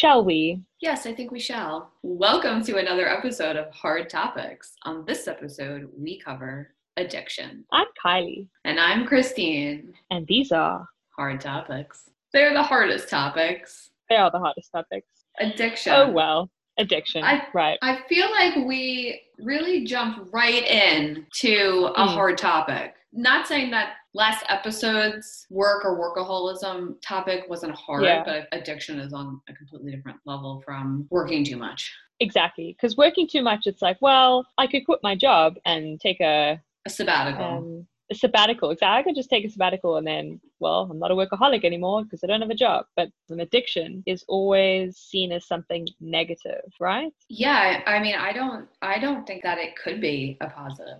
Shall we? Yes, I think we shall. Welcome to another episode of Hard Topics. On this episode, we cover addiction. I'm Kylie. And I'm Christine. And these are hard topics. They're the hardest topics. They are the hardest topics. Addiction. Oh, well. Addiction. I, right. I feel like we really jumped right in to a mm. hard topic. Not saying that last episode's work or workaholism topic wasn't hard, yeah. but addiction is on a completely different level from working too much. Exactly. Because working too much, it's like, well, I could quit my job and take a, a sabbatical. Um, a sabbatical. Exactly. I could just take a sabbatical and then, well, I'm not a workaholic anymore because I don't have a job. But an addiction is always seen as something negative, right? Yeah. I mean, I don't, I don't think that it could be a positive.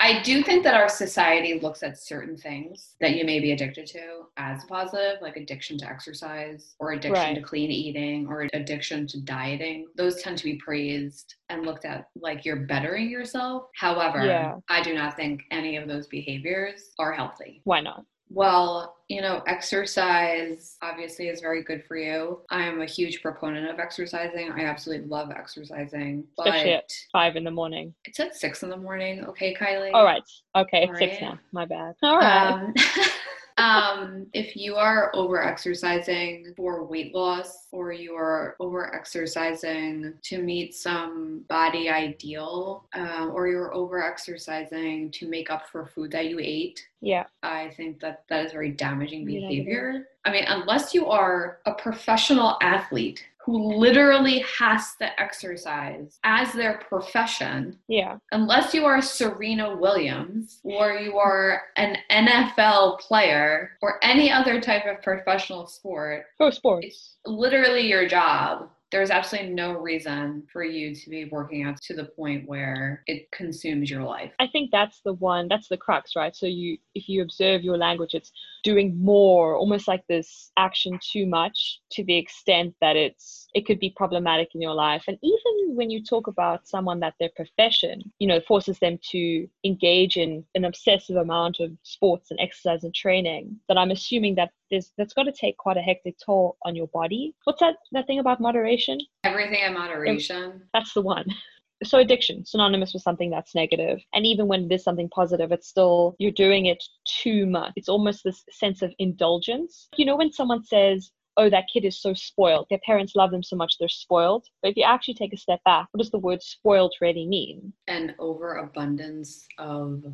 I do think that our society looks at certain things that you may be addicted to as positive, like addiction to exercise or addiction right. to clean eating or addiction to dieting. Those tend to be praised and looked at like you're bettering yourself. However, yeah. I do not think any of those behaviors are healthy. Why not? Well, you know, exercise obviously is very good for you. I am a huge proponent of exercising. I absolutely love exercising. Especially at five in the morning. It's at six in the morning. Okay, Kylie. All right. Okay, All six right. now. My bad. All right. Um, um, if you are over exercising for weight loss or you are over exercising to meet some body ideal uh, or you're over exercising to make up for food that you ate, yeah, I think that that is very damaging behavior. I mean, unless you are a professional athlete who literally has to exercise as their profession. Yeah. Unless you are Serena Williams or you are an NFL player or any other type of professional sport. Oh, sports. Literally your job there's absolutely no reason for you to be working out to the point where it consumes your life. I think that's the one, that's the crux, right? So you if you observe your language, it's doing more, almost like this action too much to the extent that it's it could be problematic in your life. And even when you talk about someone that their profession, you know, forces them to engage in an obsessive amount of sports and exercise and training, that I'm assuming that there's that's got to take quite a hectic toll on your body. What's that that thing about moderation? Everything in moderation. That's the one. So addiction, synonymous with something that's. And even when it is something positive, it's still you're doing it too much. It's almost this sense of indulgence. You know when someone says, oh, that kid is so spoiled. Their parents love them so much they're spoiled. But if you actually take a step back, what does the word spoiled really mean? An overabundance of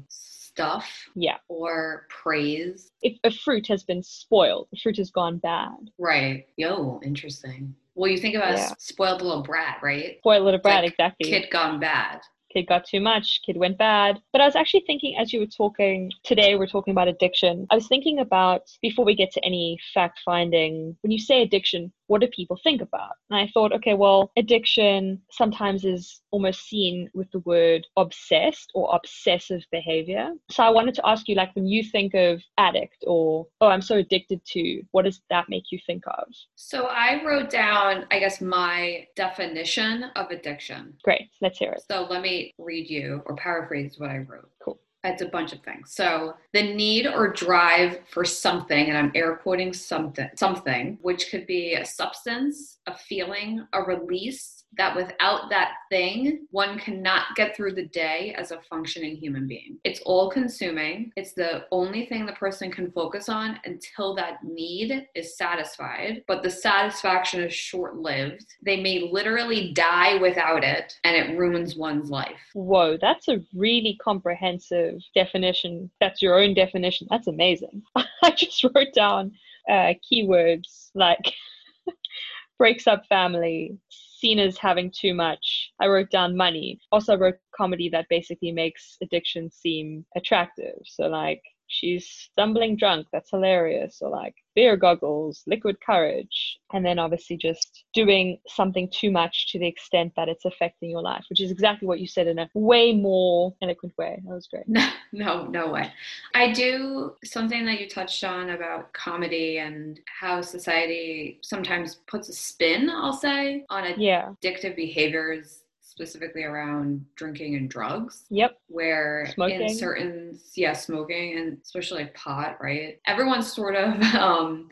stuff yeah or praise if a fruit has been spoiled the fruit has gone bad right yo interesting well you think about yeah. spoiled little brat right spoiled little brat like exactly kid gone bad kid got too much, kid went bad. But I was actually thinking as you were talking today, we're talking about addiction. I was thinking about before we get to any fact finding, when you say addiction, what do people think about? And I thought, okay, well, addiction sometimes is almost seen with the word obsessed or obsessive behavior. So I wanted to ask you, like, when you think of addict or, oh, I'm so addicted to, what does that make you think of? So I wrote down, I guess, my definition of addiction. Great, let's hear it. So let me read you or paraphrase what I wrote. Cool. It's a bunch of things. So the need or drive for something, and I'm air quoting something, something, which could be a substance, a feeling, a release, that without that thing, one cannot get through the day as a functioning human being. It's all consuming. It's the only thing the person can focus on until that need is satisfied. But the satisfaction is short lived. They may literally die without it, and it ruins one's life. Whoa, that's a really comprehensive definition. That's your own definition. That's amazing. I just wrote down uh, keywords like breaks up family, seen as having too much. I wrote down money. Also, wrote comedy that basically makes addiction seem attractive. So, like, she's stumbling drunk. That's hilarious. Or like beer goggles liquid courage and then obviously just doing something too much to the extent that it's affecting your life which is exactly what you said in a way more eloquent way. That was great. No no no way. I do something that you touched on about comedy and how society sometimes puts a spin i'll say on yeah. addictive behaviors specifically around drinking and drugs. Yep. Where smoking. in certain yeah, smoking and especially like pot, right? Everyone sort of um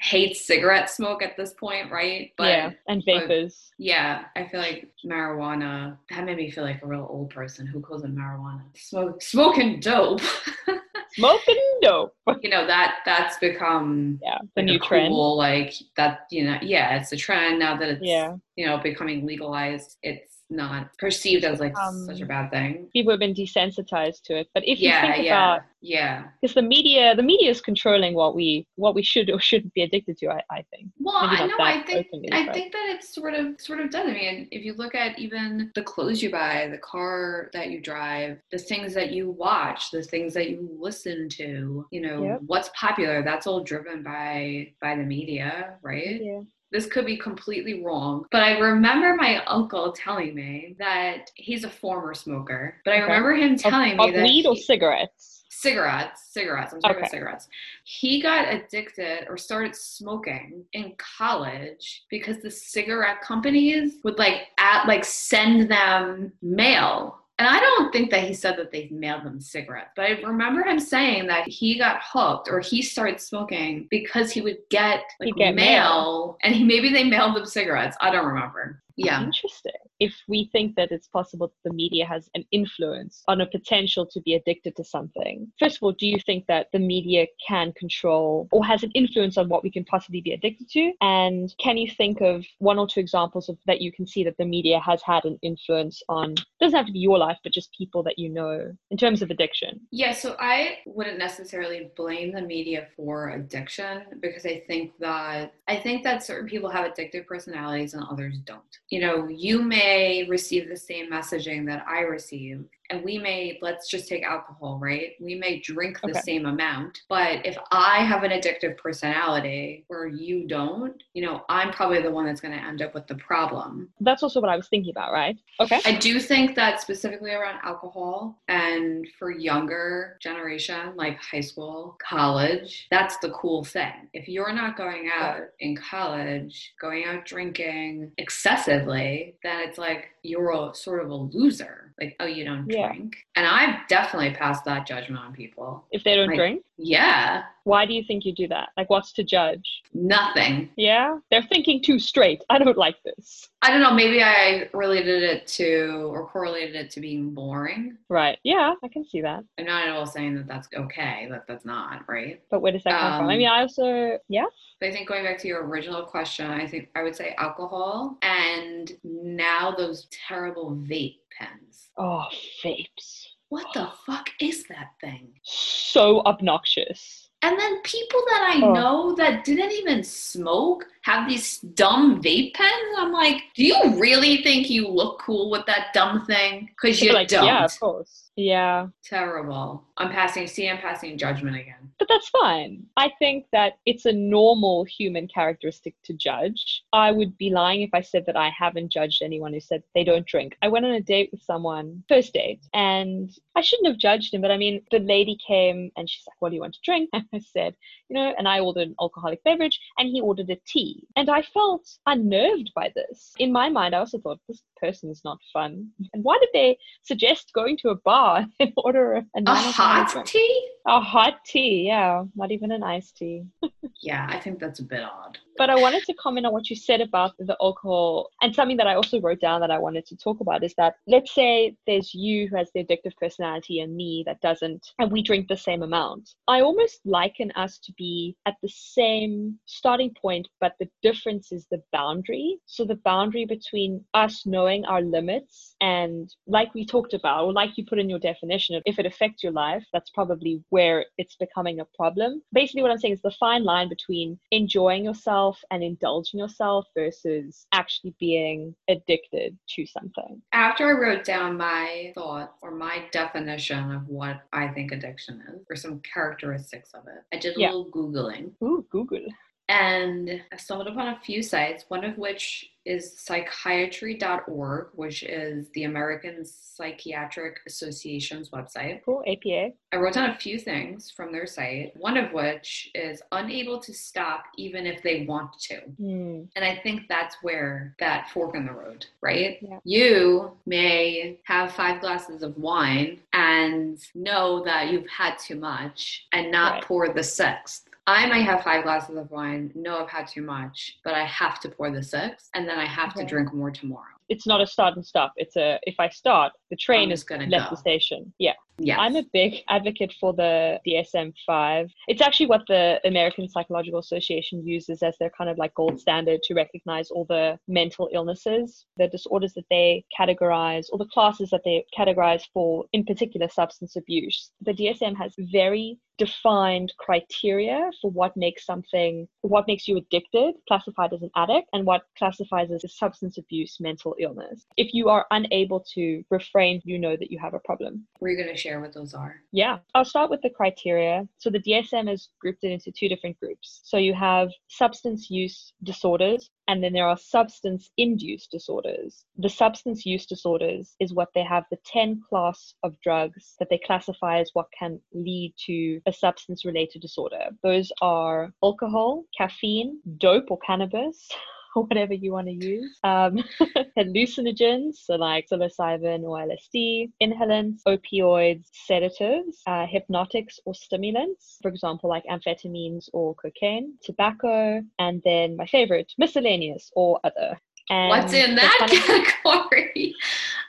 hates cigarette smoke at this point, right? But yeah, and vapors. Yeah, I feel like marijuana. That made me feel like a real old person who calls it marijuana. Smoke, smoking dope. smoking dope. You know that that's become yeah the like new cool, trend. Like that, you know, yeah, it's a trend now that it's yeah. you know becoming legalized. It's not perceived as like Um, such a bad thing. People have been desensitized to it, but if you Yeah, think yeah, about yeah. because the media, the media is controlling what we what we should or shouldn't be addicted to. I, I think. Well, I know. I think openly, I think that it's sort of sort of done. I mean, if you look at even the clothes you buy, the car that you drive, the things that you watch, the things that you listen to, you know, Yep. what's popular. That's all driven by by the media, right? Yeah. This could be completely wrong, but I remember my uncle telling me that he's a former smoker. But I remember him telling of, me of that weed or he- cigarettes. cigarettes cigarettes i'm talking about Okay. cigarettes he got addicted or started smoking in college because the cigarette companies would like at like send them mail and I don't think that he said that they mailed him cigarettes, but I remember him saying that he got hooked or he started smoking because he would get like get mail, mail. and he maybe they mailed him cigarettes. I don't remember. Yeah. Interesting. If we think that it's possible that the media has an influence on a potential to be addicted to something, first of all, do you think that the media can control or has an influence on what we can possibly be addicted to? And can you think of one or two examples of that you can see that the media has had an influence on? Doesn't have to be your life, but just people that you know in terms of addiction. Yeah, so I wouldn't necessarily blame the media for addiction because I think that I think that certain people have addictive personalities and others don't. You know, you may receive the same messaging that I receive and we may let's just take alcohol, right? We may drink the Okay. same amount, but if I have an addictive personality where you don't, you know, I'm probably the one that's going to end up with the problem. That's also what I was thinking about, right? Okay. I do think that specifically around alcohol and for younger generation, like high school, college, that's the cool thing. If you're not going out in college, going out drinking excessively, then it's like you're a, sort of a loser. Like, oh, you don't Yeah. drink. And I've definitely passed that judgment on people. If they don't Like- drink, Yeah, why do you think you do that? Like, what's to judge? nothing. Yeah, they're thinking too straight. I don't like this. I don't know. Maybe I related it to or correlated it to being boring. Right. Yeah, I can see that. I'm not at all saying that that's okay. That that's not right. But where does that come from? I Um, mean, I also, yeah, But I think going back to your original question, I think I would say alcohol and now those terrible vape pens. oh, vapes. What the fuck is that thing? So obnoxious. And then people that I Oh. know that didn't even smoke have these dumb vape pens. I'm like, do you really think you look cool with that dumb thing? Because you like, don't. yeah, of course. Yeah, Terrible. I'm passing, see, I'm passing judgment again. but that's fine. I think that it's a normal human characteristic to judge. I would be lying if I said that I haven't judged anyone who said they don't drink. I went on a date with someone, first date, and I shouldn't have judged him, but I mean, the lady came and she's like, What do you want to drink? And I said, You know, and I ordered an alcoholic beverage and he ordered a tea. And I felt unnerved by this. In my mind, I also thought, This person is not fun. And why did they suggest going to a bar and order a, a A hot drink? tea? A hot tea, yeah, not even an iced tea. Yeah, I think that's a bit odd. But I wanted to comment on what you said about the alcohol, and something that I also wrote down that I wanted to talk about is that let's say there's you who has the addictive personality and me that doesn't, and we drink the same amount. I almost liken us to be at the same starting point, but the difference is the boundary. So the boundary between us knowing our limits and, like we talked about, or like you put in your definition, if it affects your life, that's probably where it's becoming a problem. Basically, what I'm saying is the fine line between enjoying yourself and indulging yourself versus actually being addicted to something. After I wrote down my thought or my definition of what I think addiction is, or some characteristics of it, I did a Yeah. little Googling Ooh, Google. and I stumbled upon a few sites, one of which is psychiatry.org, which is the American Psychiatric Association's website. Cool. APA. I wrote down a few things from their site, one of which is unable to stop even if they want to. Hmm. And I think that's where that fork in the road, right? Yeah. You may have five glasses of wine and know that you've had too much and not Right. pour the sixth. I might have five glasses of wine, No, I've had too much, but I have to pour the six, and then I have Okay. to drink more tomorrow. It's not a start and stop. It's a if I start, the train is gonna left go. the station. Yeah. Yes. I'm a big advocate for the DSM 5. It's actually what the American Psychological Association uses as their kind of like gold standard to recognize all the mental illnesses, the disorders that they categorize, or the classes that they categorize for, in particular, substance abuse. The DSM has very defined criteria for what makes something, what makes you addicted, classified as an addict, and what classifies as a substance abuse mental illness. If you are unable to refrain, you know that you have a problem. Were you going to share what those are? Yeah, I'll start with the criteria. So the DSM is grouped it into two different groups. So you have substance use disorders, and then there are substance induced disorders. The substance use disorders is what they have the 10 class of drugs that they classify as what can lead to a substance related disorder. Those are alcohol, caffeine, dope or cannabis. Or whatever you want to use. Um, hallucinogens, so like psilocybin or LSD, inhalants, opioids, sedatives, uh, hypnotics or stimulants, for example, like amphetamines or cocaine, tobacco, and then my favorite, miscellaneous or other. And What's in that of- category?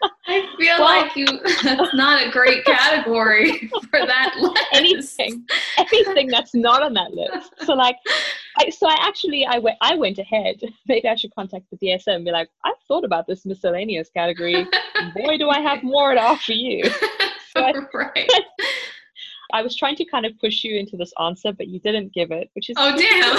I feel Well- like you that's not a great category for that list. anything, anything that's not on that list. So like, I, so I actually I went I went ahead. Maybe I should contact the DSM and be like, I've thought about this miscellaneous category. Boy, do I have more to offer you. So I- right. I was trying to kind of push you into this answer, but you didn't give it, which is Oh damn.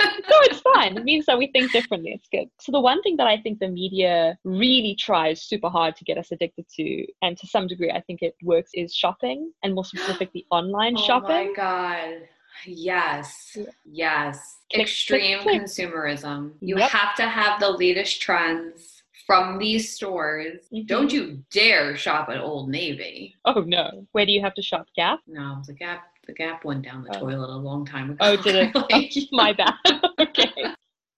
no, it's fine. It means that we think differently. It's good. So the one thing that I think the media really tries super hard to get us addicted to, and to some degree I think it works, is shopping, and more specifically online Oh shopping. my god. Yes. Yeah. Yes. Click, Extreme click, click. consumerism. You Yep. have to have the latest trends from these stores. Mhm. Don't you dare shop at Old Navy. Oh no, where do you have to shop? Gap. No, the Gap the Gap went down the Oh. toilet a long time ago. Oh, did it? Really. My bad. okay.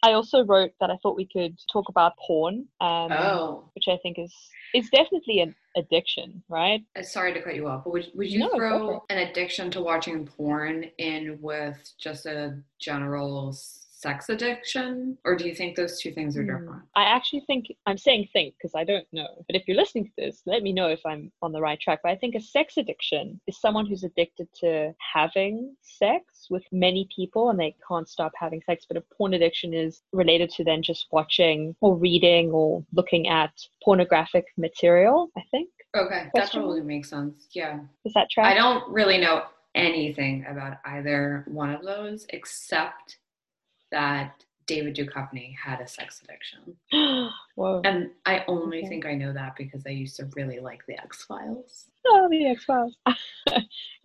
I also wrote that I thought we could talk about porn, um, Oh. which I think is is definitely an addiction, right? Uh, Sorry to cut you off, but would, would you No, throw an addiction to watching porn in with just a general sex addiction? Or do you think those two things are Hmm. different? I actually think I'm saying think because I don't know. But if you're listening to this, let me know if I'm on the right track. But I think a sex addiction is someone who's addicted to having sex with many people and they can't stop having sex. But a porn addiction is related to then just watching or reading or looking at pornographic material, I think. Okay, that probably makes sense. Yeah. Is that true? I don't really know anything about either one of those except that David Duchovny had a sex addiction. Whoa. And I only Okay. think I know that because I used to really like the X Files. Oh, the X Files.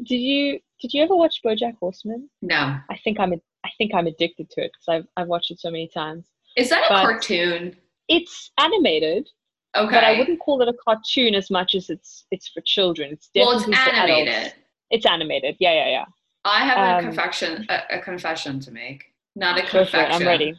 did you did you ever watch BoJack Horseman? No. I think I'm a, I think I'm addicted to it because I've I've watched it so many times. Is that a But- cartoon? It's animated, Okay. but I wouldn't call it a cartoon as much as it's it's for children. It's well, it's definitely for adults. animated. It's animated. Yeah, yeah, yeah. I have a Um, confession a, a confession to make. Not a confection. I'm ready.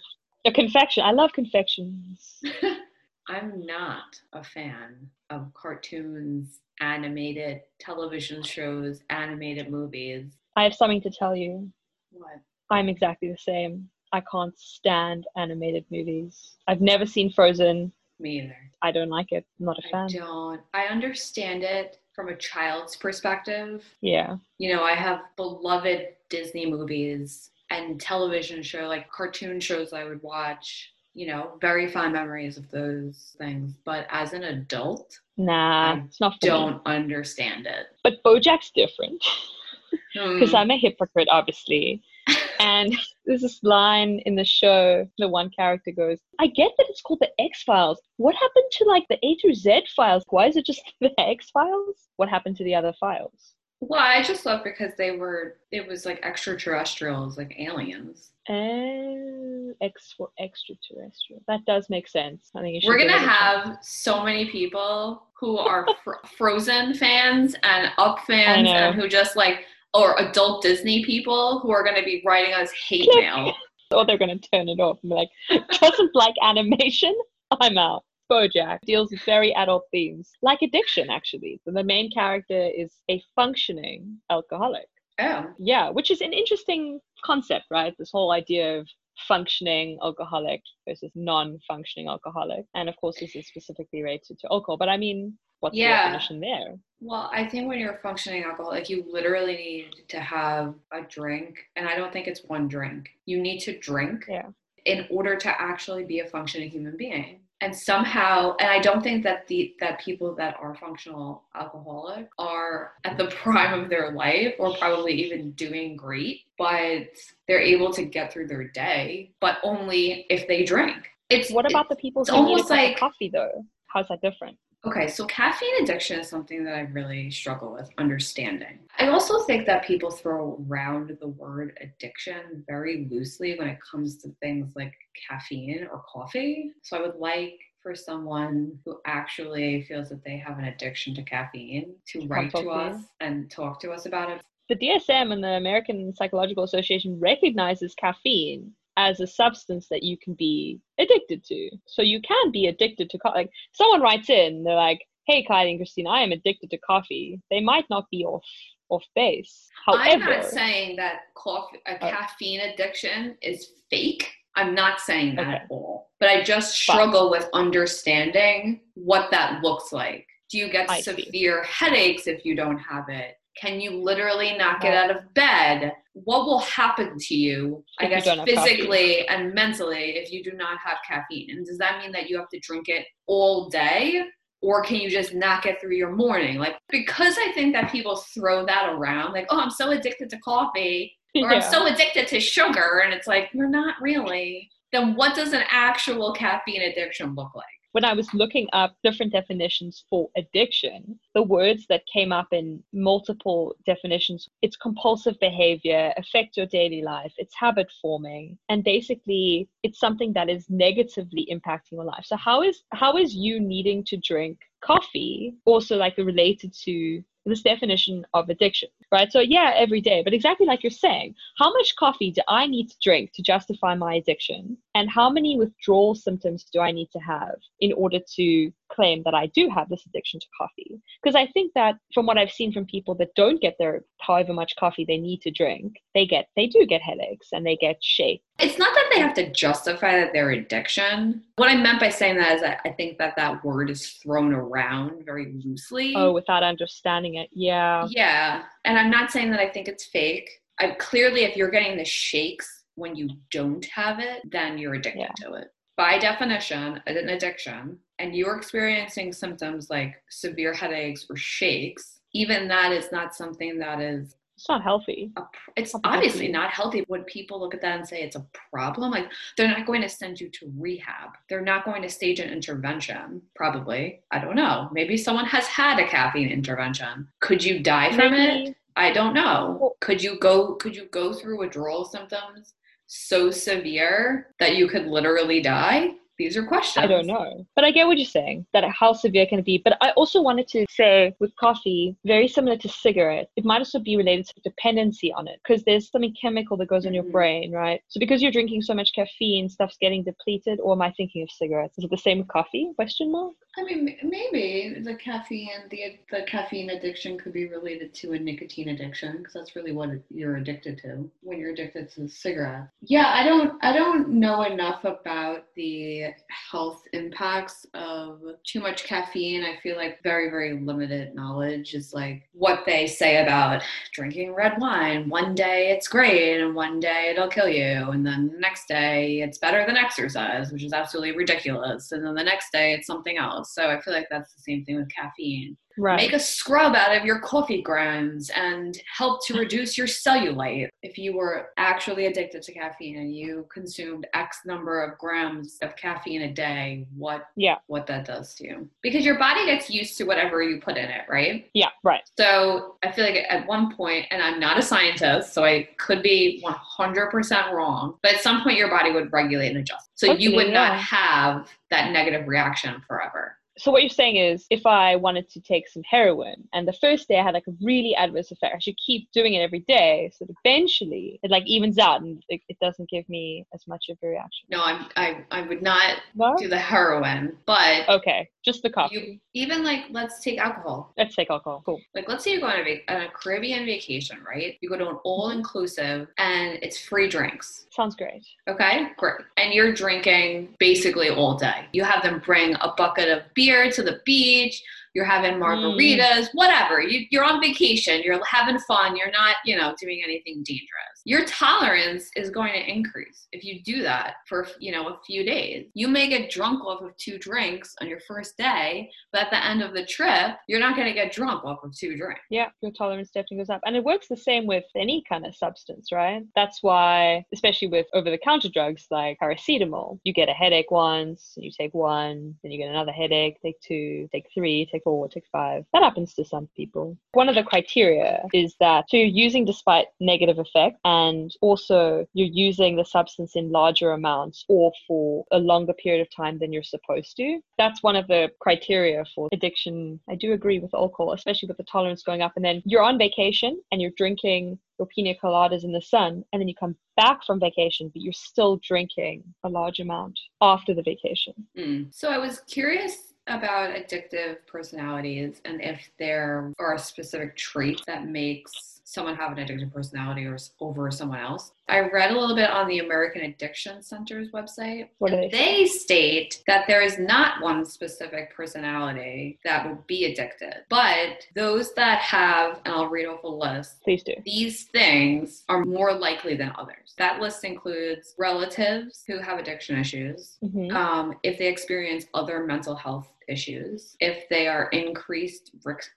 A confection. I love confections. I'm not a fan of cartoons, animated television shows, animated movies. I have something to tell you. What? I'm exactly the same. I can't stand animated movies. I've never seen Frozen. Me either. I don't like it. I'm not a I fan. don't. I understand it from a child's perspective. Yeah. You know, I have beloved Disney movies and television show, like cartoon shows I would watch. You know, very fond memories of those things. But as an adult, Nah, I it's not don't understand it. But BoJack's different. because Hmm. I'm a hypocrite, obviously. And there's this line in the show, the one character goes, I get that it's called the X Files. What happened to like the A through Z files? Why is it just the X Files? What happened to the other files? Well, I just love because they were, it was like extraterrestrials, like aliens. Oh, for extraterrestrial. That does make sense. I think We're gonna have so many people who are fr- Frozen fans and Up fans and who just like, or adult Disney people who are going to be writing us hate mail. or they're going to turn it off and be like, doesn't like animation? I'm out. Bojack deals with very adult themes, like addiction, actually. So the main character is a functioning alcoholic. Oh. Yeah, which is an interesting concept, right? This whole idea of functioning alcoholic versus non-functioning alcoholic. And of course this is specifically related to alcohol, but I mean what's Yeah. the definition there? Well, I think when you're a functioning alcoholic, you literally need to have a drink. And I don't think it's one drink. You need to drink Yeah. in order to actually be a functioning human being. And somehow, and I don't think that the that people that are functional alcoholic are at the prime of their life or probably even doing great, but they're able to get through their day, but only if they drink. It's What about the people who need a like- of coffee though? How's that different? Okay, so caffeine addiction is something that I really struggle with understanding. I also think that people throw around the word addiction very loosely when it comes to things like caffeine or coffee. So I would like for someone who actually feels that they have an addiction to caffeine to write to to us and talk to us about it. The DSM and the American Psychological Association recognizes caffeine as a substance that you can be addicted to. So you can be addicted to coffee. Like someone writes in, they're like, "Hey, Kylie and Christine, I am addicted to coffee." They might not be off off base. I'm However, not saying that coffee, a Oh. caffeine addiction is fake. I'm not saying that Okay. at all. But I just struggle with understanding what that looks like. Do you get I see. severe headaches if you don't have it? Can you literally not get Oh. out of bed? What will happen to you, I If you guess, don't have coffee. physically and mentally if you do not have caffeine? And does that mean that you have to drink it all day? Or can you just not get through your morning? Like, because I think that people throw that around, like, oh, I'm so addicted to coffee, or I'm so addicted to sugar. And it's like, you're not really. Then what does an actual caffeine addiction look like? When I was looking up different definitions for addiction, the words that came up in multiple definitions it's compulsive behavior, affect your daily life, it's habit forming, and basically it's something that is negatively impacting your life. So how is how is you needing to drink coffee also like related to this definition of addiction, right? So yeah, every day, but exactly like you're saying, how much coffee do I need to drink to justify my addiction? And how many withdrawal symptoms do I need to have in order to claim that I do have this addiction to coffee? Because I think that from what I've seen from people that don't get their however much coffee they need to drink, they get they do get headaches and they get shake. It's not that they have to justify that their addiction. What I meant by saying that is that I think that that word is thrown around very loosely. Oh, without understanding it. Yeah. Yeah. And I'm not saying that I think it's fake. I clearly if you're getting the shakes when you don't have it, then you're addicted Yeah. to it. By definition, an addiction, and you're experiencing symptoms like severe headaches or shakes, even that is not something that is It's not healthy. a, it's Not obviously healthy. not healthy. When people look at that and say it's a problem like they're not going to send you to rehab. They're not going to stage an intervention probably. I don't know. Maybe someone has had a caffeine intervention. Could you die from it? I don't know. Could you go could you go through withdrawal symptoms so severe that you could literally die these are questions I don't know. But I get what you're saying, that how severe can it be? But I also wanted to say with coffee, very similar to cigarette, it might also be related to dependency on it because there's something chemical that goes on your Mhm. brain, right? So because you're drinking so much caffeine, stuff's getting depleted, or am I thinking of cigarettes? Is it the same with coffee? Question mark? I mean, maybe the caffeine, the the caffeine addiction could be related to a nicotine addiction because that's really what you're addicted to when you're addicted to cigarettes. Yeah, I don't, I don't know enough about the health impacts of too much caffeine. I feel like very, very limited knowledge is like what they say about drinking red wine. One day it's great, and one day it'll kill you, and then the next day it's better than exercise, which is absolutely ridiculous, and then the next day it's something else. So I feel like that's the same thing with caffeine. Right. Make a scrub out of your coffee grounds and help to reduce your cellulite. If you were actually addicted to caffeine and you consumed X number of grams of caffeine a day, what Yeah. what that does to you. Because your body gets used to whatever you put in it, right? yeah, right. So I feel like at one point, and I'm not a scientist, so I could be 100% wrong, but at some point your body would regulate and adjust. So you Hopefully, would not have that negative reaction forever. So what you're saying is if I wanted to take some heroin and the first day I had like a really adverse effect, I should keep doing it every day so that eventually it like evens out and it, it doesn't give me as much of a reaction. No, I'm, I, I would not No? do the heroin, but Okay, just the coffee. you, even like, let's take alcohol. Let's take alcohol. Cool. Like, let's say you go on a, vac- on a Caribbean vacation, right? You go to an all inclusive and it's free drinks. Sounds great. Okay, great. And you're drinking basically all day. You have them bring a bucket of beer to the beach. You're having mm. margaritas, whatever. You, you're on vacation. You're having fun. You're not, you know, doing anything dangerous. Your tolerance is going to increase if you do that for, you know, a few days. You may get drunk off of two drinks on your first day, but at the end of the trip, you're not going to get drunk off of two drinks. Yeah, your tolerance definitely goes up. And it works the same with any kind of substance, right? That's why, especially with over the counter drugs like paracetamol, you get a headache once, you take one, then you get another headache, take two, take three, take four, take five. That happens to some people. One of the criteria is that you're using despite negative effect and also you're using the substance in larger amounts or for a longer period of time than you're supposed to. That's one of the criteria for addiction. I do agree with alcohol, especially with the tolerance going up. And then you're on vacation and you're drinking your pina coladas in the sun, and then you come back from vacation, but you're still drinking a large amount after the vacation. Mm. So I was curious about addictive personalities and if there are specific traits that makes someone have an addictive personality or over someone else. I read a little bit on the American Addiction Center's website. They they state that there is not one specific personality that would be addicted, but those that have, and I'll read off a list, Please do. these things are more likely than others. That list includes relatives who have addiction issues, Mhm. um, if they experience other mental health issues, if they are increased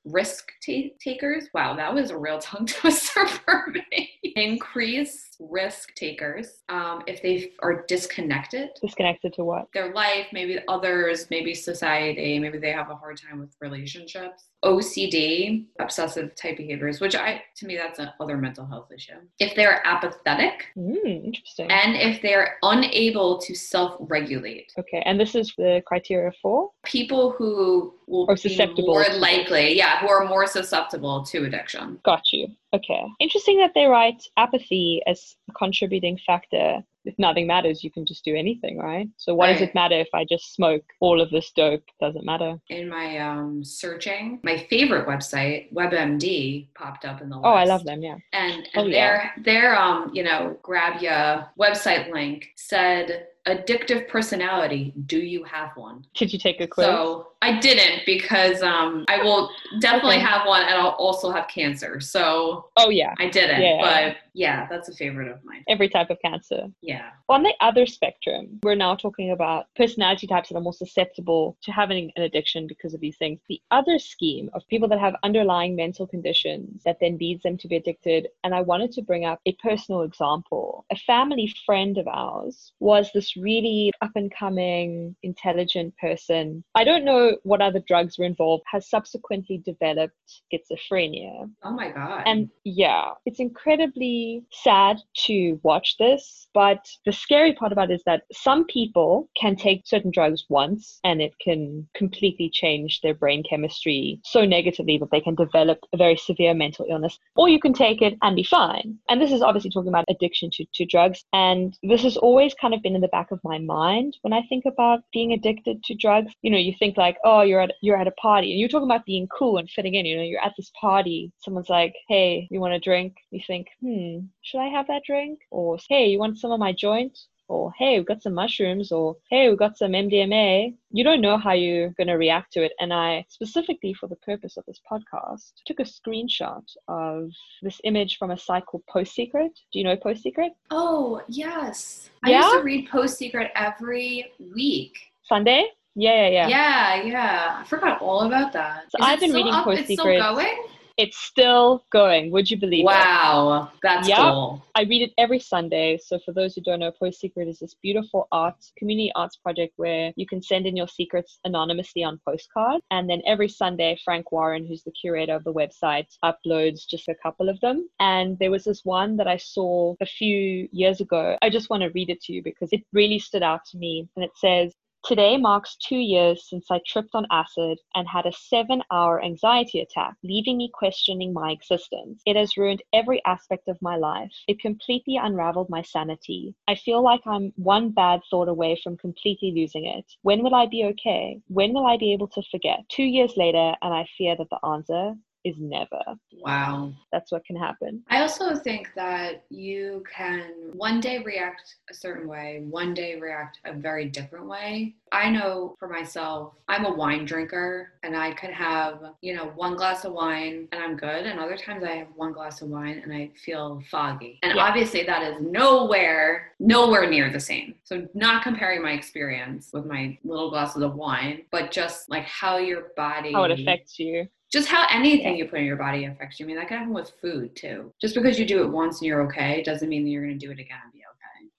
risk, takers. Wow, that was a real tongue twister for me. Increased risk takers, um, if they are disconnected. Disconnected to what? Their life, maybe others, maybe society, maybe they have a hard time with relationships. OCD, obsessive type behaviors, which I, to me, that's another mental health issue. If they're apathetic, Mm, interesting. and if they're unable to self regulate. okay, and this is the criteria for? People who will Or be susceptible more likely, yeah, who are more susceptible to addiction. Got you. Okay. Interesting that they write apathy as a contributing factor. If nothing matters, you can just do anything, right? So what does it matter if I just smoke all of this dope? Doesn't matter. In my um, searching, my favorite website, WebMD, popped up in the list. Oh, I love them. Yeah. And, Oh, and yeah. their their um you know grab ya website link said addictive personality. Do you have one? Did you take a quiz? So I didn't because um I will definitely Okay. have one and I'll also have cancer. So oh, yeah. I didn't. Yeah. But yeah, that's a favorite of mine. Every type of cancer. Yeah. On the other spectrum, we're now talking about personality types that are more susceptible to having an addiction because of these things. The other scheme of people that have underlying mental conditions that then leads them to be addicted. And I wanted to bring up a personal example. A family friend of ours was this really up and coming, intelligent person. I don't know what other drugs were involved, has subsequently developed schizophrenia. Oh my god. And yeah, it's incredibly sad to watch this. But the scary part about it is that some people can take certain drugs once and it can completely change their brain chemistry so negatively that they can develop a very severe mental illness. Or you can take it and be fine. And this is obviously talking about addiction to, to drugs. And this has always kind of been in the back of my mind when I think about being addicted to drugs. You know, you think like, oh, you're at you're at a party and you're talking about being cool and fitting in. You know, you're at this party. Someone's like, hey, you want a drink? You think, hmm, should I have that drink? Or hey, you want some of my joint? Or hey, we've got some mushrooms, or hey, we've got some MDMA. You don't know how you're going to react to it. And I, specifically for the purpose of this podcast, took a screenshot of this image from a site called Post Secret. Do you know Post Secret? oh yes. I used to read Post Secret every week. Sunday? Yeah, yeah, yeah. Yeah, yeah. I forgot all about that. So I've been reading up? Post It's Secret. still going? It's still going. Would you believe it? Wow, that's Yep. cool. I read it every Sunday. So for those who don't know, Post Secret is this beautiful art community arts project where you can send in your secrets anonymously on postcard. And then every Sunday, Frank Warren, who's the curator of the website, uploads just a couple of them. And there was this one that I saw a few years ago. I just want to read it to you because it really stood out to me. And it says, Today marks two years since I tripped on acid and had a seven hour anxiety attack, leaving me questioning my existence. It has ruined every aspect of my life. It completely unraveled my sanity. I feel like I'm one bad thought away from completely losing it. When will I be okay? When will I be able to forget? Two years later, and I fear that the answer is never. Wow. That's what can happen. I also think that you can one day react a certain way, one day react a very different way. I know for myself, I'm a wine drinker and I could have, you know, one glass of wine and I'm good. And other times I have one glass of wine and I feel foggy. And Yeah. obviously that is nowhere, nowhere near the same. So not comparing my experience with my little glasses of wine, but just like how your body How it affects you. Just how anything you put in your body affects you. I mean, that can happen with food too. Just because you do it once and you're okay doesn't mean that you're going to do it again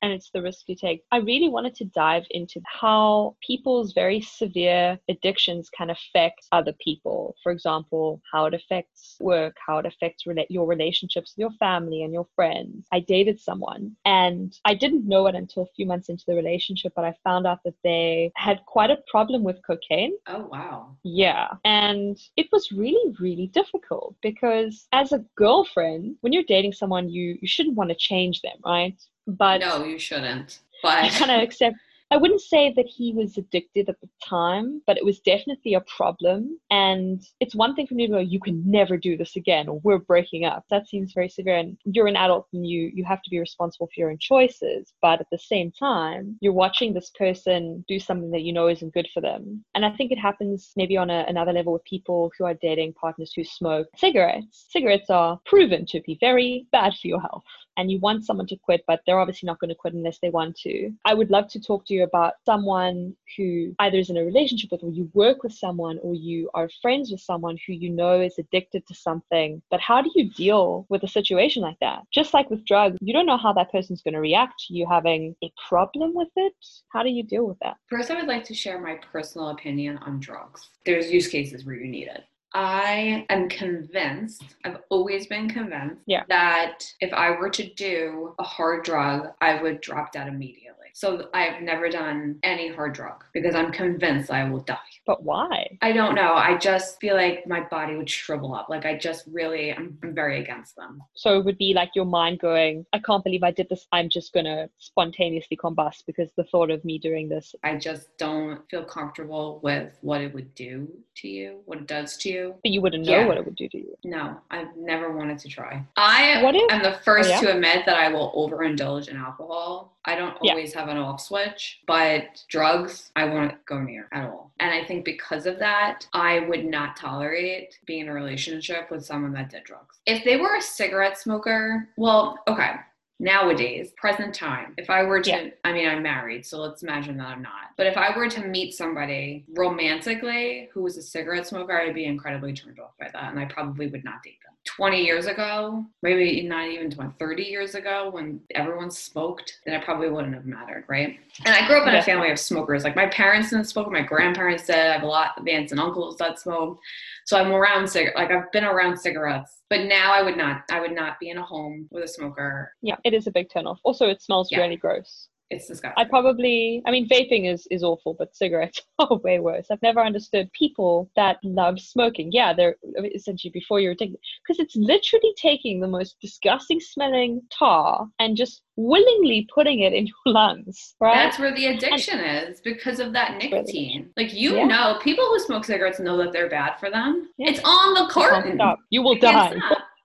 and be okay. and it's the risk you take. I really wanted to dive into how people's very severe addictions can affect other people. For example, how it affects work, how it affects rela- your relationships with your family and your friends. I dated someone and I didn't know it until a few months into the relationship, but I found out that they had quite a problem with cocaine. Oh, wow. Yeah. And it was really, really difficult because as a girlfriend, when you're dating someone, you, you shouldn't want to change them, right? But no, you shouldn't. But kind of accept. I wouldn't say that he was addicted at the time, but it was definitely a problem. And it's one thing for me to go, you can never do this again, or we're breaking up. That seems very severe. And you're an adult and you, you have to be responsible for your own choices. But at the same time, you're watching this person do something that you know isn't good for them. And I think it happens maybe on a, another level with people who are dating partners who smoke cigarettes. Cigarettes are proven to be very bad for your health and you want someone to quit, but they're obviously not going to quit unless they want to. I would love to talk to you about someone who either is in a relationship with, or you work with someone, or you are friends with someone who you know is addicted to something. But how do you deal with a situation like that? Just like with drugs, you don't know how that person's going to react to you having a problem with it. How do you deal with that? first, I would like to share my personal opinion on drugs. There's use cases where you need it. I am convinced, I've always been convinced, Yeah. that if I were to do a hard drug, I would drop dead immediately. So I've never done any hard drug because I'm convinced I will die. But why? I don't know. I just feel like my body would shrivel up. Like I just really, I'm, I'm very against them. So it would be like your mind going, I can't believe I did this. I'm just going to spontaneously combust because the thought of me doing this. I just don't feel comfortable with what it would do to you, what it does to you. But you wouldn't know Yeah. what it would do to you. No, I've never wanted to try. I What if- am the first Oh, yeah? to admit that I will overindulge in alcohol. I don't Yeah. always have an off switch, but drugs I won't go near at all. And I think because of that, I would not tolerate being in a relationship with someone that did drugs. If they were a cigarette smoker, well, okay. Nowadays, present time, if I were to, Yeah. I mean, I'm married, so let's imagine that I'm not. But if I were to meet somebody romantically who was a cigarette smoker, I'd be incredibly turned off by that, and I probably would not date them. 20 years ago, maybe not even 20, 30 years ago, when everyone smoked, then it probably wouldn't have mattered, right? And I grew up in a family of smokers. Like my parents didn't smoke, my grandparents did. I have a lot of aunts and uncles that smoked. So I'm around cigarettes. Like I've been around cigarettes, but now I would not. I would not be in a home with a smoker. Yeah, it is a big turnoff. Also, it smells Yeah. really gross. It's disgusting. I probably, I mean, vaping is, is awful, but cigarettes are way worse. I've never understood people that love smoking. Yeah, they're essentially before you're addicted, because it's literally taking the most disgusting smelling tar and just willingly putting it in your lungs, right? That's where the addiction is because of that nicotine. Like you Yeah. know, people who smoke cigarettes know that they're bad for them. Yeah. It's on the carton. You will die.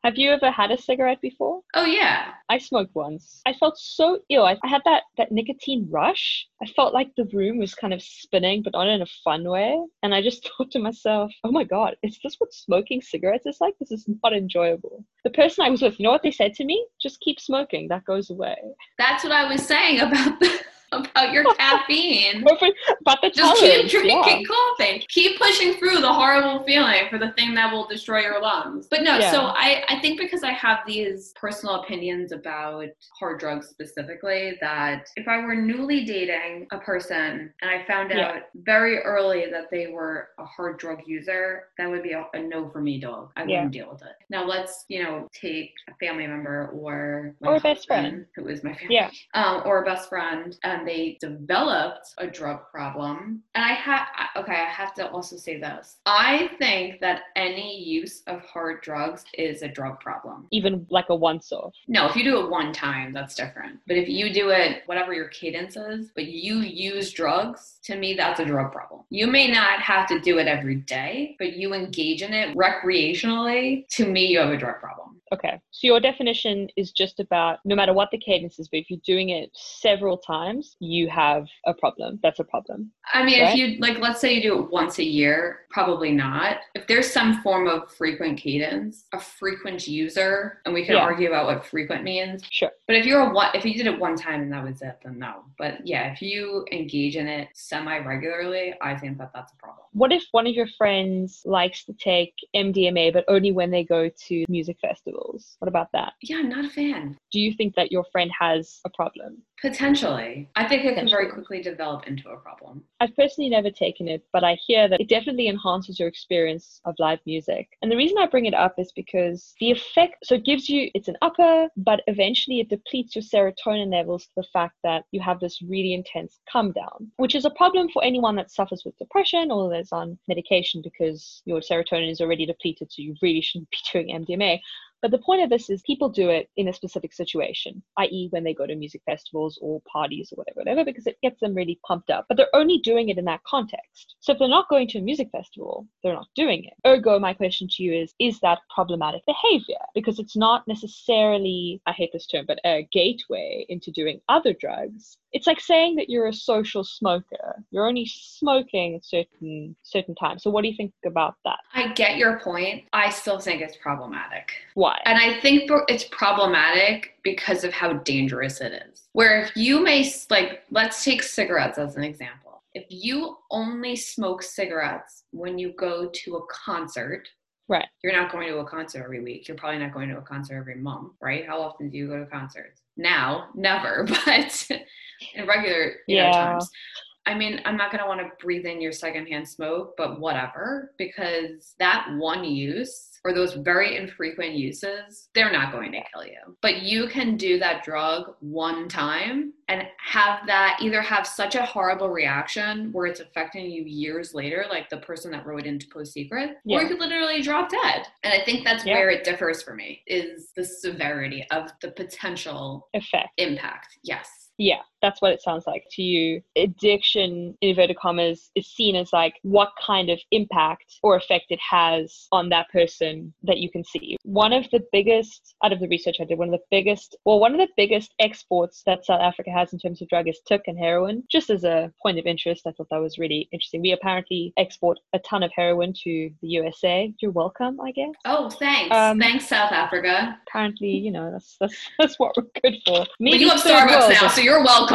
Have you ever had a cigarette before? Oh yeah. I smoked once. I felt so ill. I, I had that, that nicotine rush. I felt like the room was kind of spinning, but not in a fun way. And I just thought to myself, oh my God, is this what smoking cigarettes is like? This is not enjoyable. The person I was with, you know what they said to me? Just keep smoking. That goes away. That's what I was saying about the about your caffeine. But the Just keep drinking yeah. coffee. Keep pushing through the horrible feeling for the thing that will destroy your lungs. But no, Yeah. so I, I think because I have these personal opinions about hard drugs specifically, that if I were newly dating a person and I found Yeah. out very early that they were a hard drug user, that would be a, a no for me, dog. I wouldn't deal with it. Now let's, you know, take a family member or Or a best friend. who is my family Yeah. um, or a best friend, and and they developed a drug problem. And I have, okay, I have to also say this. I think that any use of hard drugs is a drug problem. Even like a once off. No, if you do it one time, that's different. But if you do it, whatever your cadence is, but you use drugs, to me, that's a drug problem. You may not have to do it every day, but you engage in it recreationally, to me, you have a drug problem. Okay. So your definition is just about no matter what the cadence is, but if you're doing it several times, you have a problem. That's a problem. I mean, right? if you like, let's say you do it once a year, probably not. If there's some form of frequent cadence, a frequent user, and we can yeah. argue about what frequent means. Sure. But if you're a one, if you did it one time and that was it, then no. But yeah, if you engage in it semi regularly, I think that that's a problem. What if one of your friends likes to take MDMA, but only when they go to music festivals? What about that? Yeah, I'm not a fan. Do you think that your friend has a problem? Potentially. I think it can very quickly develop into a problem. I've personally never taken it, but I hear that it definitely enhances your experience of live music. And the reason I bring it up is because the effect, so it gives you, it's an upper, but eventually it depletes your serotonin levels to the fact that you have this really intense come down, which is a problem for anyone that suffers with depression or is on medication because your serotonin is already depleted, so you really shouldn't be doing MDMA. But the point of this is people do it in a specific situation, i.e., when they go to music festivals or parties or whatever, whatever, because it gets them really pumped up. But they're only doing it in that context. So if they're not going to a music festival, they're not doing it. Ergo, my question to you is is that problematic behavior? Because it's not necessarily, I hate this term, but a gateway into doing other drugs it's like saying that you're a social smoker. You're only smoking certain certain times. So what do you think about that? I get your point. I still think it's problematic. Why? And I think it's problematic because of how dangerous it is. Where if you may like let's take cigarettes as an example. If you only smoke cigarettes when you go to a concert, Right. You're not going to a concert every week. You're probably not going to a concert every month, right? How often do you go to concerts? Now, never, but in regular you yeah. know, times. I mean, I'm not going to want to breathe in your secondhand smoke, but whatever, because that one use or those very infrequent uses, they're not going to kill you. But you can do that drug one time and have that either have such a horrible reaction where it's affecting you years later, like the person that wrote into PostSecret, yeah. or you could literally drop dead. And I think that's yeah. where it differs for me is the severity of the potential effect impact. Yes. Yeah, that's what it sounds like to you. Addiction, in inverted commas, is seen as like what kind of impact or effect it has on that person that you can see. One of the biggest, out of the research I did, one of the biggest, well, one of the biggest exports that South Africa has in terms of drug is tik and heroin. Just as a point of interest, I thought that was really interesting. We apparently export a ton of heroin to the USA. You're welcome, I guess. Oh, thanks. Um, thanks, South Africa. Apparently, you know, that's that's, that's what we're good for. Maybe well, you have Starbucks now, so you're welcome.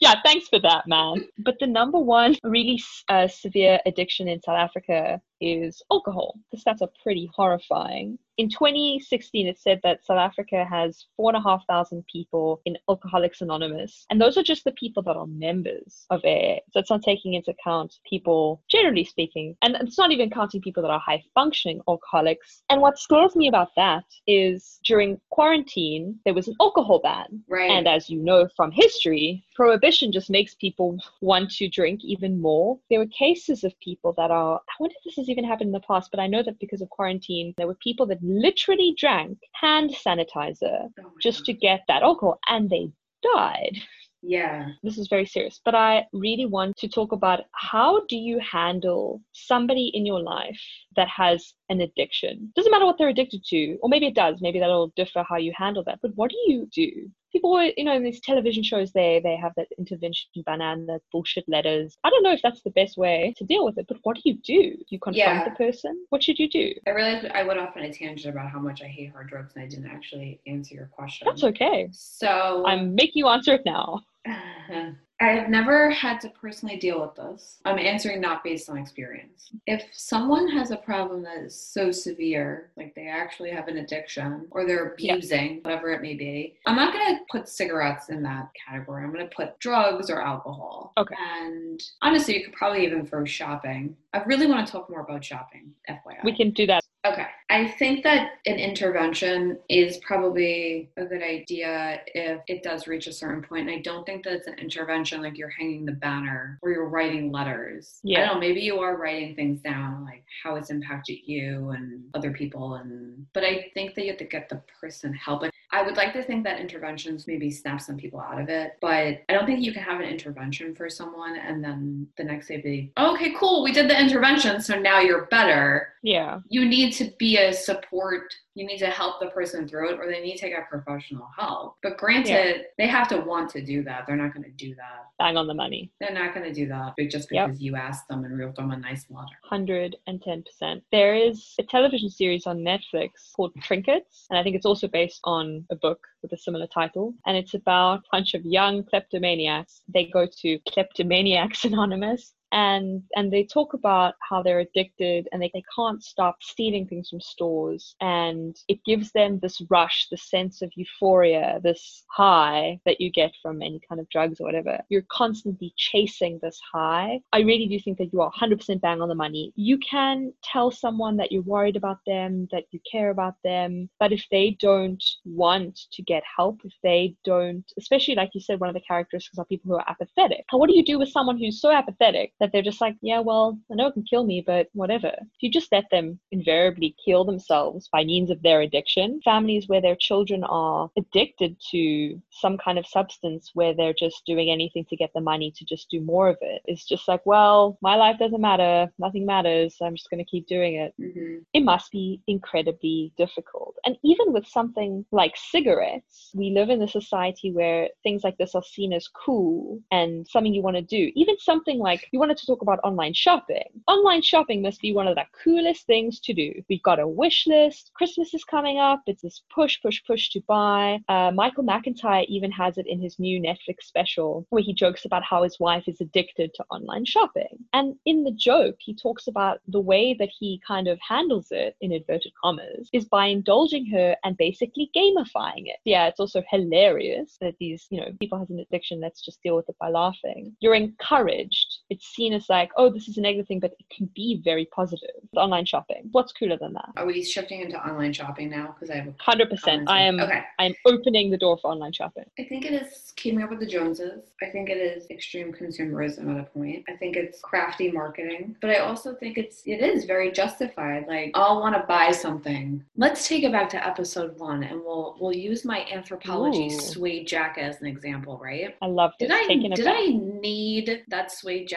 Yeah, thanks for that, man. But the number one really uh, severe addiction in South Africa is alcohol. The stats are pretty horrifying. In 2016, it said that South Africa has four and a half thousand people in Alcoholics Anonymous, and those are just the people that are members of AA. So it's not taking into account people, generally speaking, and it's not even counting people that are high functioning alcoholics. And what scares me about that is during quarantine, there was an alcohol ban. Right. And as you know from history, prohibition just makes people want to drink even more. There were cases of people that are, I wonder if this has even happened in the past, but I know that because of quarantine, there were people that literally drank hand sanitizer oh just God. to get that alcohol and they died. Yeah. This is very serious, but I really want to talk about how do you handle somebody in your life that has an addiction? Doesn't matter what they're addicted to, or maybe it does. Maybe that'll differ how you handle that. But what do you do? People, you know, in these television shows, they they have that intervention banner and the bullshit letters. I don't know if that's the best way to deal with it. But what do you do? You confront yeah. the person? What should you do? I realized I went off on a tangent about how much I hate hard drugs, and I didn't actually answer your question. That's okay. So I'm making you answer it now. I've never had to personally deal with this. I'm answering not based on experience. If someone has a problem that is so severe, like they actually have an addiction or they're abusing, yeah. whatever it may be, I'm not going to put cigarettes in that category. I'm going to put drugs or alcohol. Okay. And honestly, you could probably even throw shopping. I really want to talk more about shopping, FYI. We can do that Okay. I think that an intervention is probably a good idea if it does reach a certain point. And I don't think that it's an intervention like you're hanging the banner or you're writing letters. Yeah. I don't know, maybe you are writing things down, like how it's impacted you and other people and but I think that you have to get the person help. And I would like to think that interventions maybe snap some people out of it, but I don't think you can have an intervention for someone and then the next day be, okay, cool, we did the intervention, so now you're better Yeah. you need to be a support you need to help the person through it or they need to get professional help but granted they have to want to do that they're not going to do that Bang on the money. they're not going to do that just Yep. because you asked them and wrote them a nice letter 110%. There is a television series on Netflix called Trinkets, and I think it's also based on a book with a similar title. And it's about a bunch of young kleptomaniacs. They go to Kleptomaniacs Anonymous. And and they talk about how they're addicted and they, they can't stop stealing things from stores. And it gives them this rush, this sense of euphoria, this high that you get from any kind of drugs or whatever. You're constantly chasing this high. I really do think that you are 100% bang on the money. You can tell someone that you're worried about them, that you care about them, but if they don't want to get help, if they don't, especially like you said, one of the characteristics are people who are apathetic. What do you do with someone who's so apathetic that they're just like, yeah, well, I know it can kill me, but whatever. If you just let them invariably kill themselves by means of their addiction, families where their children are addicted to some kind of substance where they're just doing anything to get the money to just do more of it, it's just like, well, my life doesn't matter, nothing matters, I'm just going to keep doing it mm-hmm. it must be incredibly difficult. And even with something like cigarettes, we live in a society where things like this are seen as cool and something you want to do. Even something like you wanted to talk about online shopping. Online shopping must be one of the coolest things to do. We've got a wish list. Christmas is coming up. It's this push, push, push to buy. Uh, Michael McIntyre even has it in his new Netflix special where he jokes about how his wife is addicted to online shopping. And in the joke, he talks about the way that he kind of handles it, in inverted commas, is by indulging her and basically gamifying it. Yeah, it's also hilarious that these, you know, people has an addiction, let's just deal with it by laughing. You're encouraged. It's seen as like, oh, this is a negative thing, but it can be very positive. Online shopping. What's cooler than that? are we shifting into online shopping now because i have a 100%. I am okay I'm opening the door for online shopping. I think it is keeping up with the Joneses. I think it is extreme consumerism at a point. I think it's crafty marketing, but I also think it's it is very justified. Like I'll want to buy something. Let's take it back to episode one, and we'll we'll use my Anthropologie Ooh. suede jacket as an example, right? I love. Did I did back. I need that suede jacket?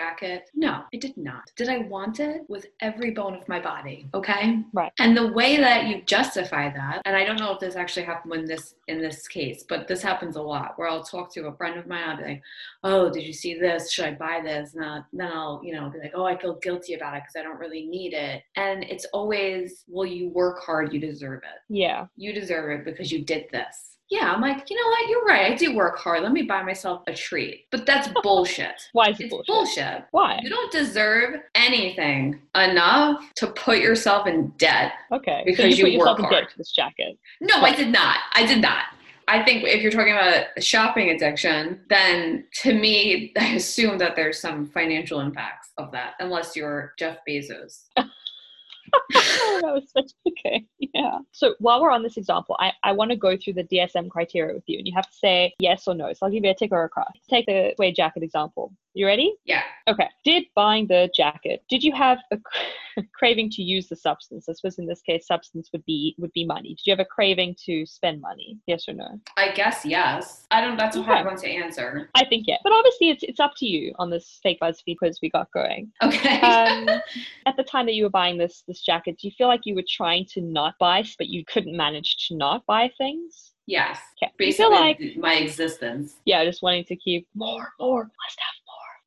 No, I did not. Did I want it with every bone of my body? Okay. Right. And the way that you justify that, and I don't know if this actually happened in this in this case, but this happens a lot where I'll talk to a friend of mine, I'll be like, Oh, did you see this? Should I buy this? And I'll- then I'll, you know, be like, Oh, I feel guilty about it because I don't really need it. And it's always, Well, you work hard, you deserve it Yeah. you deserve it because you did this. Yeah, I'm like, you know what? You're right. I do work hard. Let me buy myself a treat. But that's bullshit. Why is it It's bullshit? bullshit. Why? You don't deserve anything enough to put yourself in debt. Okay. so Because you you yourself work hard. this jacket. No, I did not. I did not. I think if you're talking about a shopping addiction, then to me, I assume that there's some financial impacts of that, unless you're Jeff Bezos. oh, that was such okay. Yeah. So while we're on this example, I, I want to go through the DSM criteria with you, and you have to say yes or no. So I'll give you a tick or a cross. Take the suede jacket example. You ready? Yeah. Okay. Did buying the jacket, did you have a craving to use the substance? I suppose in this case, substance would be would be money. Did you have a craving to spend money? Yes or no? I guess yes. I don't. That's a hard Okay. one to answer. I think yeah. But obviously, it's it's up to you on this fake BuzzFeed quiz we got going. Okay. um, at the time that you were buying this this jacket, do you feel like you were trying to not buy, but you couldn't manage to not buy things? yes. Okay. Do you feel Basically, like my existence. yeah, just wanting to keep more, more, must have more.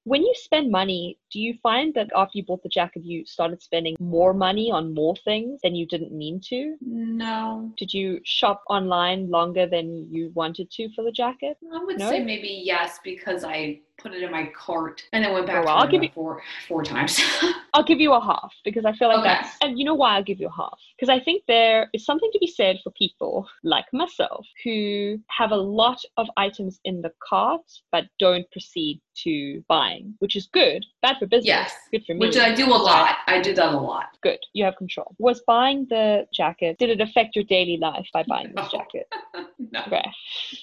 When you spend money, do you find that after you bought the jacket, you started spending more money on more things than you didn't mean to? No. Did you shop online longer than you wanted to for the jacket? I would No? say maybe yes because I put it in my cart, and then went back Oh, well, to I'll give you- four four times. I'll give you a half because I feel like Okay. that's, and you know why I'll give you a half? Because I think there is something to be said for people like myself who have a lot of items in the cart but don't proceed to buying, which is good. Bad for business. Yes. Good for me. Which I do a lot. I do that a lot. Good. You have control. Was buying the jacket, did it affect your daily life by buying this jacket? no. Okay.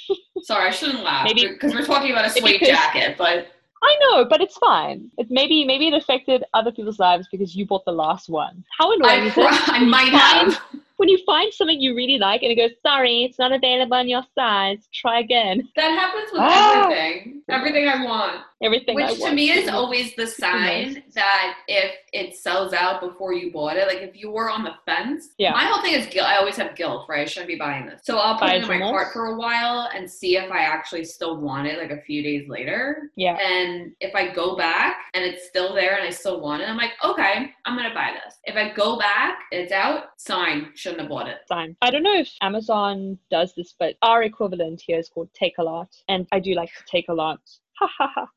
Sorry, I shouldn't laugh Maybe- because we're talking about a suede jacket, but I know, but it's fine. It maybe maybe it affected other people's lives because you bought the last one. How annoying I, is it? I might have. When you find something you really like and it goes, sorry, it's not available in your size. Try again. That happens with Ah. everything. Everything I want. Everything I Which to want. me is always the sign Nice. that if it sells out before you bought it, like if you were on the fence, Yeah. my whole thing is guilt. I always have guilt, right? I shouldn't be buying this. So I'll put it in my Buyer's cart for a while and see if I actually still want it like a few days later. Yeah. And if I go back and it's still there and I still want it, I'm like, okay, I'm gonna buy this. If I go back, it's out, sign, shouldn't have bought it. Time. I don't know if Amazon does this, but our equivalent here is called Takealot. And I do like to take a lot. Ha ha ha.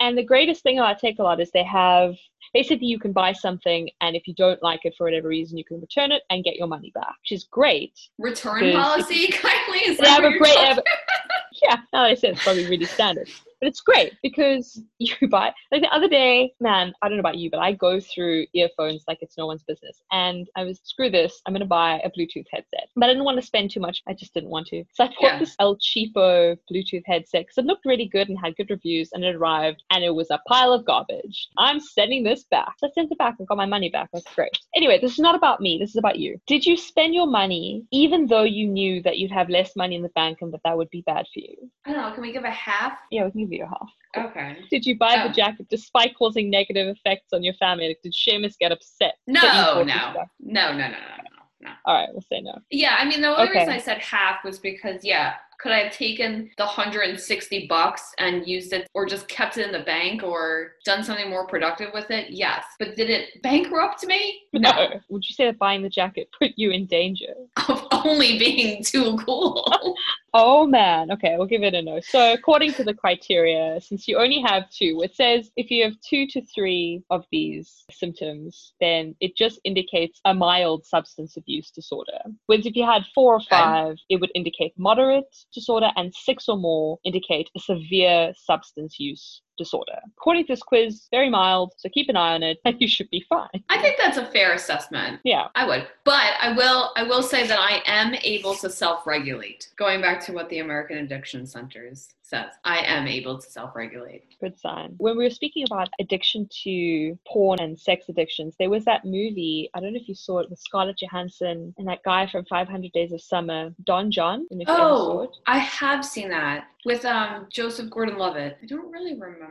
And the greatest thing about Takealot is they have basically you can buy something and if you don't like it for whatever reason, you can return it and get your money back, which is great. Return policy, kindly. Is They that have a great, have- yeah. Now that I said it's probably really standard, but it's great because you buy. Like the other day, man, I don't know about you, but I go through earphones like it's no one's business, and I was screw this. I'm gonna buy a Bluetooth headset, but I didn't want to spend too much. I just didn't want to, so I bought Yeah. this El Cheapo Bluetooth headset because it looked really good and had good reviews, and it arrived, and it was a pile of garbage. I'm sending this back. So I sent it back and got my money back. That's great. Anyway, this is not about me. This is about you. Did you spend your money even though you knew that you'd have less money in the bank and that that would be bad for you? I don't know. Can we give a half? Yeah, we can give you a half. Okay. Did you buy Oh. the jacket despite causing negative effects on your family? Like, did Seamus get upset? No, no, no, no, no, no, no, no. All right, we'll say no. Yeah, I mean the only Okay. reason I said half was because yeah, could I have taken the 160 bucks and used it or just kept it in the bank or done something more productive with it? Yes. But did it bankrupt me? No. Would you say that buying the jacket put you in danger? Of only being too cool. Oh man, okay, we'll give it a no. So according to the criteria, since you only have two, it says if you have two to three of these symptoms, then it just indicates a mild substance abuse disorder. Whereas if you had four or five, it would indicate moderate disorder, and six or more indicate a severe substance use disorder. According to this quiz, very mild, so keep an eye on it, and you should be fine. I think that's a fair assessment. Yeah. I would. But I will I will say that I am able to self-regulate. Going back to what the American Addiction Centers says. I am able to self-regulate. Good sign. When we were speaking about addiction to porn and sex addictions, there was that movie. I don't know if you saw it with Scarlett Johansson and that guy from 500 Days of Summer, Don Jon. I don't know if you ever saw Oh. I have seen that with um Joseph Gordon-Levitt. I don't really remember.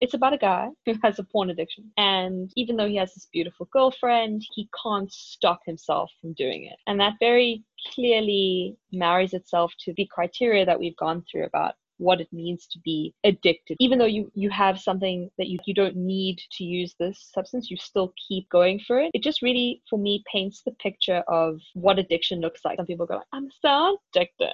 It's about a guy who has a porn addiction. And even though he has this beautiful girlfriend, he can't stop himself from doing it. And that very clearly marries itself to the criteria that we've gone through about what it means to be addicted. Even though you, you have something that you, you don't need to use this substance, you still keep going for it. It just really, for me, paints the picture of what addiction looks like. Some people go, I'm so addicted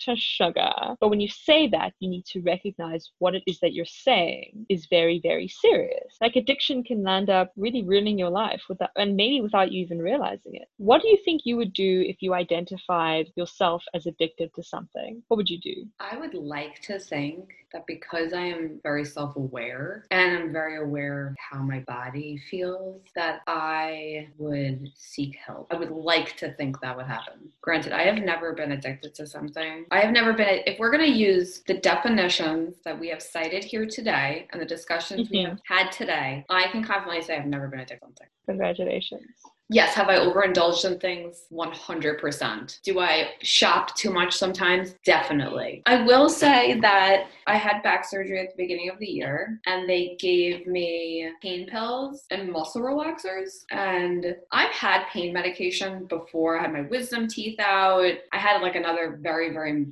to sugar. But when you say that, you need to recognize what it is that you're saying is very, very serious. Like addiction can land up really ruining your life without, and maybe without you even realizing it. What do you think you would do if you identified yourself as addicted to something? What would you do? I would like to think that because I am very self aware and I'm very aware of how my body feels, that I would seek help. I would like to think that would happen. Granted, I have never been addicted to something. I have never been, if we're going to use the definitions that we have cited here today and the discussions we Mhm. have had today, I can confidently say I've never been addicted to something. Congratulations. Yes, have I overindulged in things? 100%. Do I shop too much sometimes? Definitely. I will say that I had back surgery at the beginning of the year and they gave me pain pills and muscle relaxers. And I've had pain medication before. I had my wisdom teeth out. I had like another very, very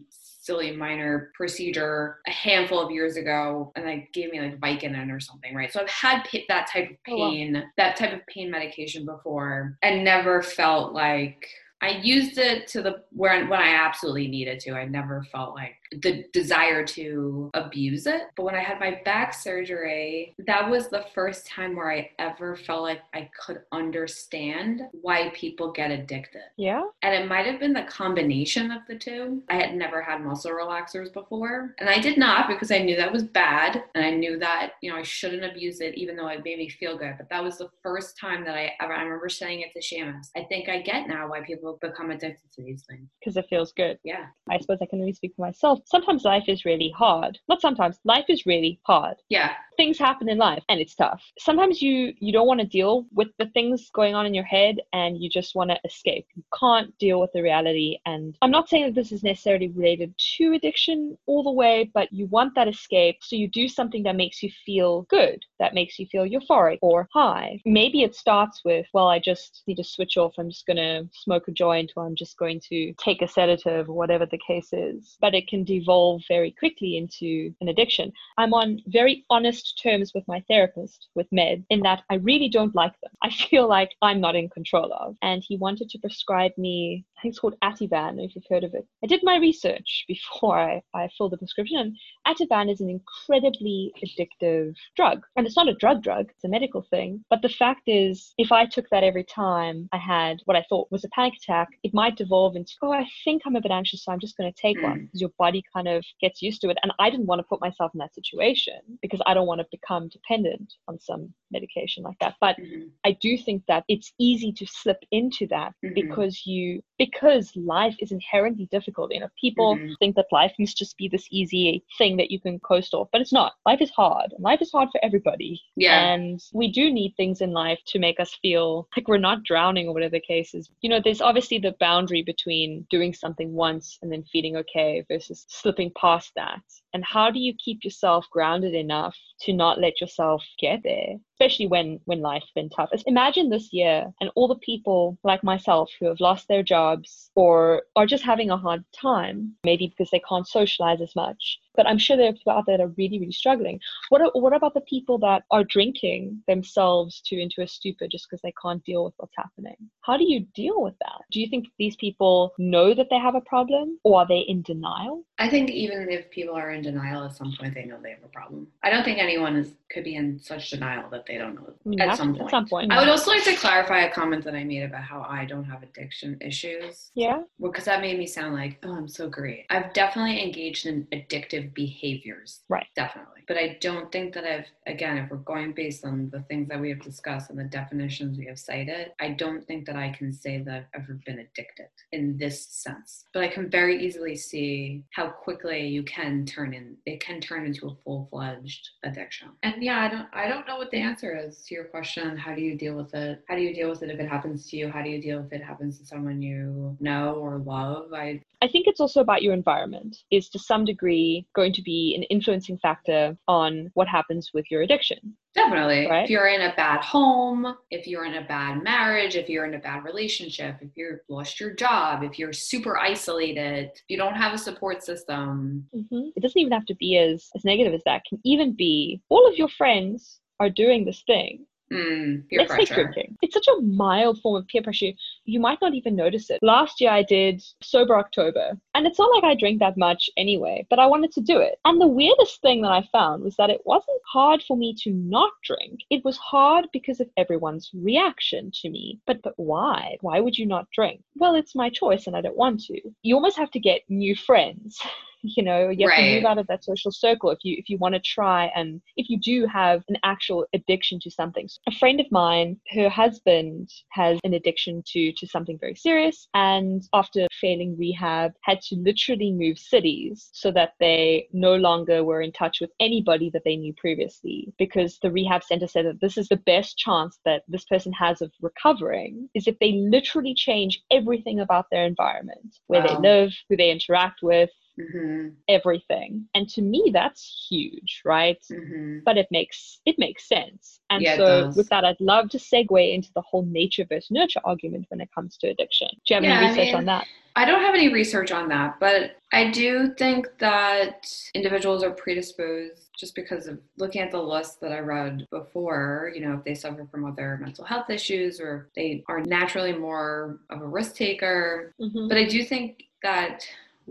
silly minor procedure a handful of years ago and they gave me like Vicodin or something, right? So I've had that type of Oh, wow. pain, that type of pain medication before and never felt like I used it to the where when I absolutely needed to. I never felt like the desire to abuse it. But when I had my back surgery, that was the first time where I ever felt like I could understand why people get addicted. Yeah. And it might have been the combination of the two. I had never had muscle relaxers before. And I did not because I knew that was bad. And I knew that, you know, I shouldn't abuse it even though it made me feel good. But that was the first time that I ever, I remember saying it to Seamus. I think I get now why people become addicted to these things. Because it feels good. Yeah. I suppose I can only speak for myself. Sometimes life is really hard. Not sometimes, life is really hard. Yeah. Things happen in life and it's tough. Sometimes you you don't want to deal with the things going on in your head and you just want to escape. You can't deal with the reality and I'm not saying that this is necessarily related to addiction all the way, but you want that escape so you do something that makes you feel good, that makes you feel euphoric or high. Maybe it starts with, well, I just need to switch off. I'm just going to smoke a joint or I'm just going to take a sedative or whatever the case is. But it can devolve very quickly into an addiction. I'm on very honest terms with my therapist, with Med, in that I really don't like them. I feel like I'm not in control of. And he wanted to prescribe me, I think it's called Ativan, if you've heard of it. I did my research before I, I filled the prescription. Ativan is an incredibly addictive drug. And it's not a drug drug, it's a medical thing. But the fact is, if I took that every time I had what I thought was a panic attack, it might devolve into, oh, I think I'm a bit anxious, so I'm just going to take mm. one. Because your body kind of gets used to it. And I didn't want to put myself in that situation because I don't want to become dependent on some medication like that. But mm-hmm. I do think that it's easy to slip into that mm-hmm. because you because life is inherently difficult. You know, people mm-hmm. think that life must just be this easy thing that you can coast off, but it's not. Life is hard. Life is hard for everybody. Yeah. And we do need things in life to make us feel like we're not drowning or whatever the case is. You know, there's obviously the boundary between doing something once and then feeling okay versus slipping past that. And how do you keep yourself grounded enough to not let yourself get there? Especially when when life's been tough. Imagine this year and all the people like myself who have lost their jobs or are just having a hard time, maybe because they can't socialize as much. But I'm sure there are people out there that are really, really struggling. What are, what about the people that are drinking themselves to into a stupor just because they can't deal with what's happening? How do you deal with that? Do you think these people know that they have a problem or are they in denial? I think even if people are in denial at some point, they know they have a problem. I don't think anyone is could be in such denial that they don't know mm, at some point. At some point. I would also like to clarify a comment that I made about how I don't have addiction issues. Yeah. Because that made me sound like, oh, I'm so great. I've definitely engaged in addictive behaviors. Right. Definitely. But I don't think that I've, again, if we're going based on the things that we have discussed and the definitions we have cited, I don't think that I can say that I've ever been addicted in this sense. But I can very easily see how quickly you can turn in, it can turn into a full fledged addiction. And yeah, I don't, I don't know what the answer is to your question. How do you deal with it? How do you deal with it if it happens to you? How do you deal if it happens to someone you know or love? I, I think it's also about your environment is to some degree going to be an influencing factor on what happens with your addiction. Definitely. Right? If you're in a bad home, if you're in a bad marriage, if you're in a bad relationship, if you've lost your job, if you're super isolated, if you don't have a support system. Mm-hmm. It doesn't even have to be as, as negative as that. It can even be all of your friends are doing this thing Mm, peer Let's take drinking. It's such a mild form of peer pressure. You might not even notice it. Last year I did sober October, and it's not like I drink that much anyway, but I wanted to do it. And the weirdest thing that I found was that it wasn't hard for me to not drink. It was hard because of everyone's reaction to me. But but why? Why would you not drink? Well, it's my choice and I don't want to. You almost have to get new friends. you know you have right. to move out of that social circle if you if you want to try and if you do have an actual addiction to something so a friend of mine her husband has an addiction to to something very serious and after failing rehab had to literally move cities so that they no longer were in touch with anybody that they knew previously because the rehab center said that this is the best chance that this person has of recovering is if they literally change everything about their environment where wow. they live who they interact with mm-hmm. everything and to me that's huge right mm-hmm. but it makes it makes sense and yeah, so with that i'd love to segue into the whole nature versus nurture argument when it comes to addiction do you have yeah, any research I mean, on that I don't have any research on that, but I do think that individuals are predisposed just because of looking at the list that I read before, you know, if they suffer from other mental health issues or they are naturally more of a risk taker. Mm-hmm. But I do think that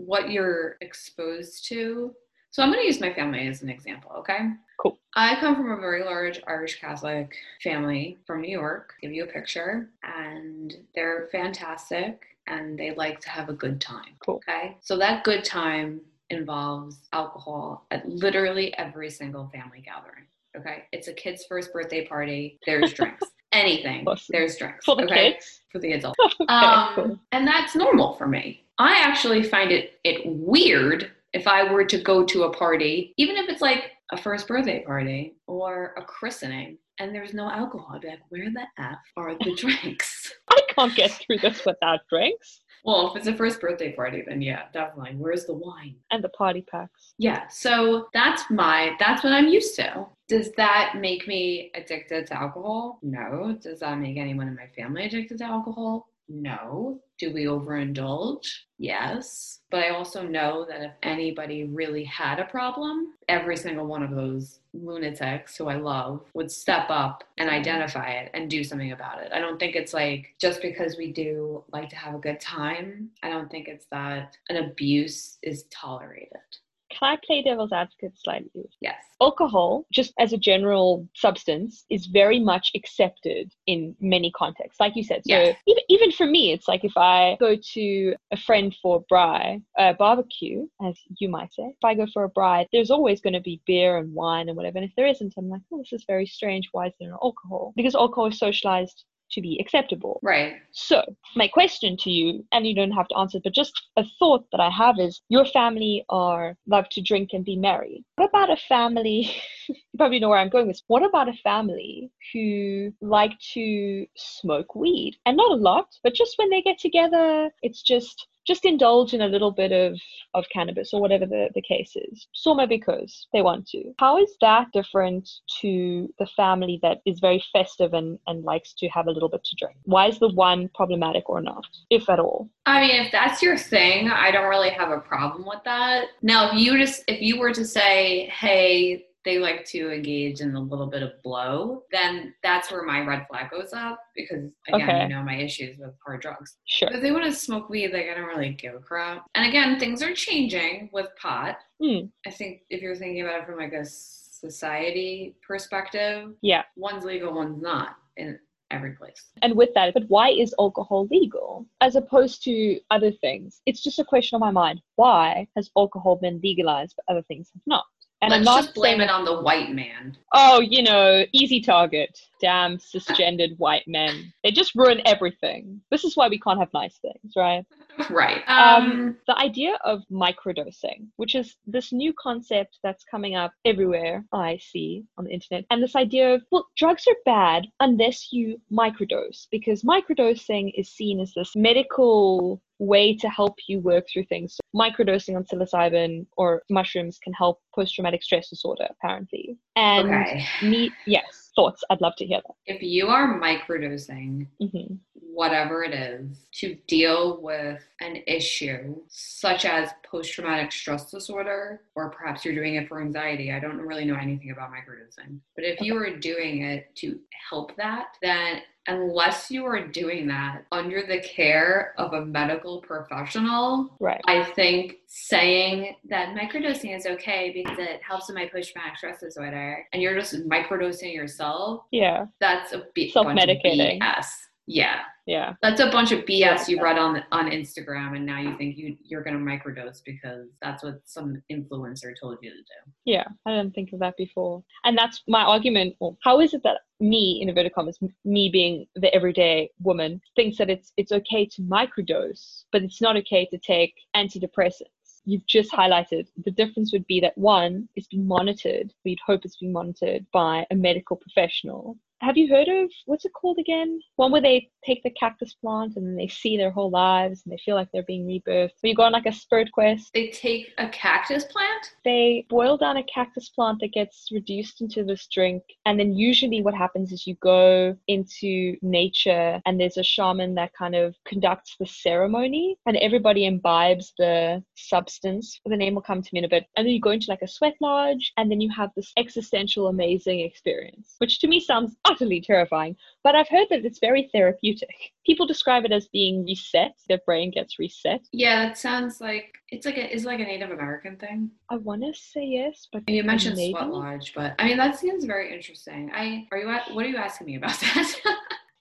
what you're exposed to. So I'm going to use my family as an example, okay? Cool. I come from a very large Irish Catholic family from New York. Give you a picture, and they're fantastic and they like to have a good time. Cool. Okay. So that good time involves alcohol at literally every single family gathering. Okay. It's a kid's first birthday party. There's drinks. Anything. There's drinks. For the okay? kids. For the adults. Okay, Um, cool. and that's normal for me. I actually find it it weird if I were to go to a party, even if it's like a first birthday party or a christening, and there's no alcohol. I'd be like, where the f are the drinks? I can't get through this without drinks well, if it's a first birthday party, then yeah, definitely. Where's the wine? and the party packs. Yeah, so that's my that's what I'm used to. Does that make me addicted to alcohol? No. Does that make anyone in my family addicted to alcohol? No. Do we overindulge? Yes. But I also know that if anybody really had a problem, every single one of those lunatics who I love would step up and identify it and do something about it. I don't think it's like just because we do like to have a good time, I don't think it's that an abuse is tolerated. Can I play devil's advocate slightly? Yes. alcohol, just as a general substance, is very much accepted in many contexts. Like you said, so Yeah. even, even for me, it's like if I go to a friend for a braai, a barbecue, as you might say, if I go for a braai, there's always going to be beer and wine and whatever. And if there isn't, I'm like, oh, this is very strange. Why is there no alcohol? Because alcohol is socialized to be acceptable. Right. So, my question to you, and you don't have to answer, but just a thought that I have is your family are love to drink and be merry. What about a family? you probably know where I'm going with. this. What about a family who like to smoke weed? And not a lot, but just when they get together, it's just just indulge in a little bit of, of cannabis or whatever the, the case is. Soma because they want to. How is that different to the family that is very festive and, and likes to have a little bit to drink? Why is the one problematic or not, if at all? I mean, if that's your thing, I don't really have a problem with that. Now, if you just if you were to say, "Hey, they like to engage in a little bit of blow," then that's where my red flag goes up because again, Okay. you know my issues with hard drugs. Sure. But if they want to smoke weed, like I don't really give a crap. And again, things are changing with pot. Hmm. I think if you're thinking about it from like a society perspective, Yeah. one's legal, one's not in every place. And with that, but why is alcohol legal as opposed to other things? It's just a question on my mind. Why has alcohol been legalized but other things have not? And Let's I'm not just blame saying, it on the white man. oh, you know, easy target. Damn cisgendered white men. They just ruin everything. This is why we can't have nice things, right? Right. Um, Um, the idea of microdosing, which is this new concept that's coming up everywhere I see on the internet, and this idea of, well, drugs are bad unless you microdose, because microdosing is seen as this medical way to help you work through things. So microdosing on psilocybin or mushrooms can help post traumatic stress disorder, apparently. And okay. me, yes, thoughts. I'd love to hear that. If you are microdosing that. hmm whatever it is to deal with an issue such as post traumatic stress disorder, or perhaps you're doing it for anxiety. I don't really know anything about microdosing. But if you are doing it to help that, then unless you are doing that under the care of a medical professional, Right. I think saying that microdosing is okay because it helps with my post traumatic stress disorder and you're just microdosing yourself, Yeah. that's a of Self-medicating. BS. Yeah. Yeah. That's a bunch of BS Yeah. you read on on Instagram, and now you think you you're gonna microdose because that's what some influencer told you to do. Yeah, I didn't think of that before. And that's my argument. How is it that me, in inverted commas, me being the everyday woman, thinks that it's it's okay to microdose, but it's not okay to take antidepressants? You've just highlighted the difference would be that one is being monitored, we'd hope it's being monitored by a medical professional. Have you heard of what's it called again? One where they take the cactus plant and then they see their whole lives and they feel like they're being rebirthed. Where you go on like a spirit quest They take a cactus plant. they boil down a cactus plant that gets reduced into this drink and then usually what happens is you go into nature and there's a shaman that kind of conducts the ceremony and everybody imbibes the substance the name will come to me in a bit and then you go into like a sweat lodge and then you have this existential amazing experience which to me sounds utterly terrifying. But I've heard that it's very therapeutic. People describe it as being reset. Their brain gets reset. Yeah, that sounds like it's like a is like a Native American thing. I want to say yes, but You mentioned maybe. sweat lodge, but I mean that seems very interesting. I are you at, what are you asking me about that?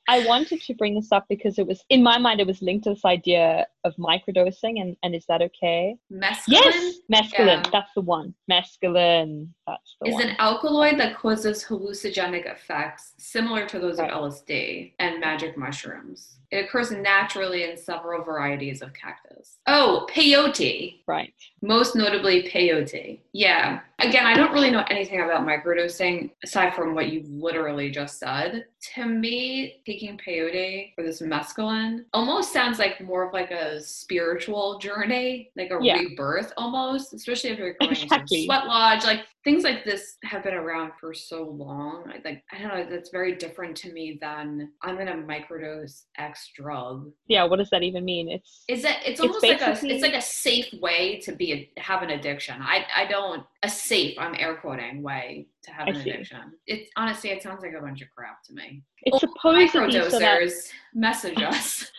I wanted to bring this up because it was in my mind it was linked to this idea of microdosing and, and is that okay? Mescaline Yes, mescaline. Yeah. That's the one. Mescaline. That's the is one. an alkaloid that causes hallucinogenic effects similar to those Right. of LSD and magic mushrooms. It occurs naturally in several varieties of cactus. Oh, peyote. right. Most notably peyote. Yeah. Again, I don't really know anything about microdosing aside from what you literally just said. To me, taking peyote or this mescaline almost sounds like more of like a spiritual journey, like a Yeah. rebirth almost, especially if you're going Exactly. into sweat lodge. Like things like this have been around for so long. I Like I don't know, that's very different to me than I'm gonna microdose X drug Yeah, what does that even mean? It's is that it's It's almost like a it's like a safe way to be a, have an addiction. I I don't a safe I'm air quoting way to have an addiction. It's honestly it sounds like a bunch of crap to me. it's oh, supposed to be so that Microdosers message us.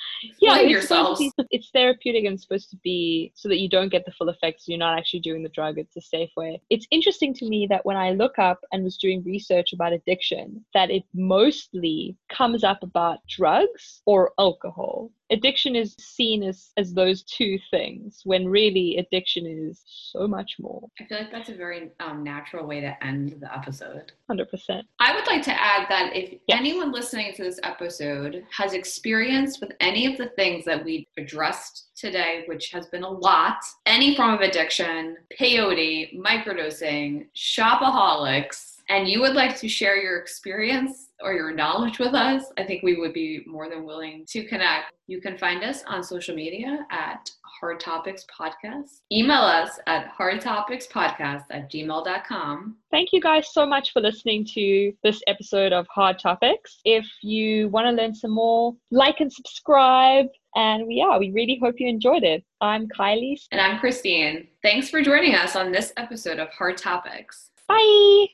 Yeah, it's yourselves. be, it's therapeutic and supposed to be so that you don't get the full effects. You're not actually doing the drug. It's a safe way. It's interesting to me that when I look up and was doing research about addiction, that it mostly comes up about drugs or alcohol. Addiction is seen as as those two things when really addiction is so much more. I feel like that's a very um, natural way to end the episode. Hundred percent. I would like to add that if Yes. anyone listening to this episode has experience with any of the things that we addressed today, which has been a lot, any form of addiction, peyote, microdosing, shopaholics, and you would like to share your experience or your knowledge with us, I think we would be more than willing to connect. You can find us on social media at Hard Topics Podcast. Email us at hardtopicspodcast at gmail.com. Thank you guys so much for listening to this episode of Hard Topics. If you want to learn some more, like and subscribe. And we yeah, we really hope you enjoyed it. I'm Kylie. And I'm Christine. Thanks for joining us on this episode of Hard Topics. Bye.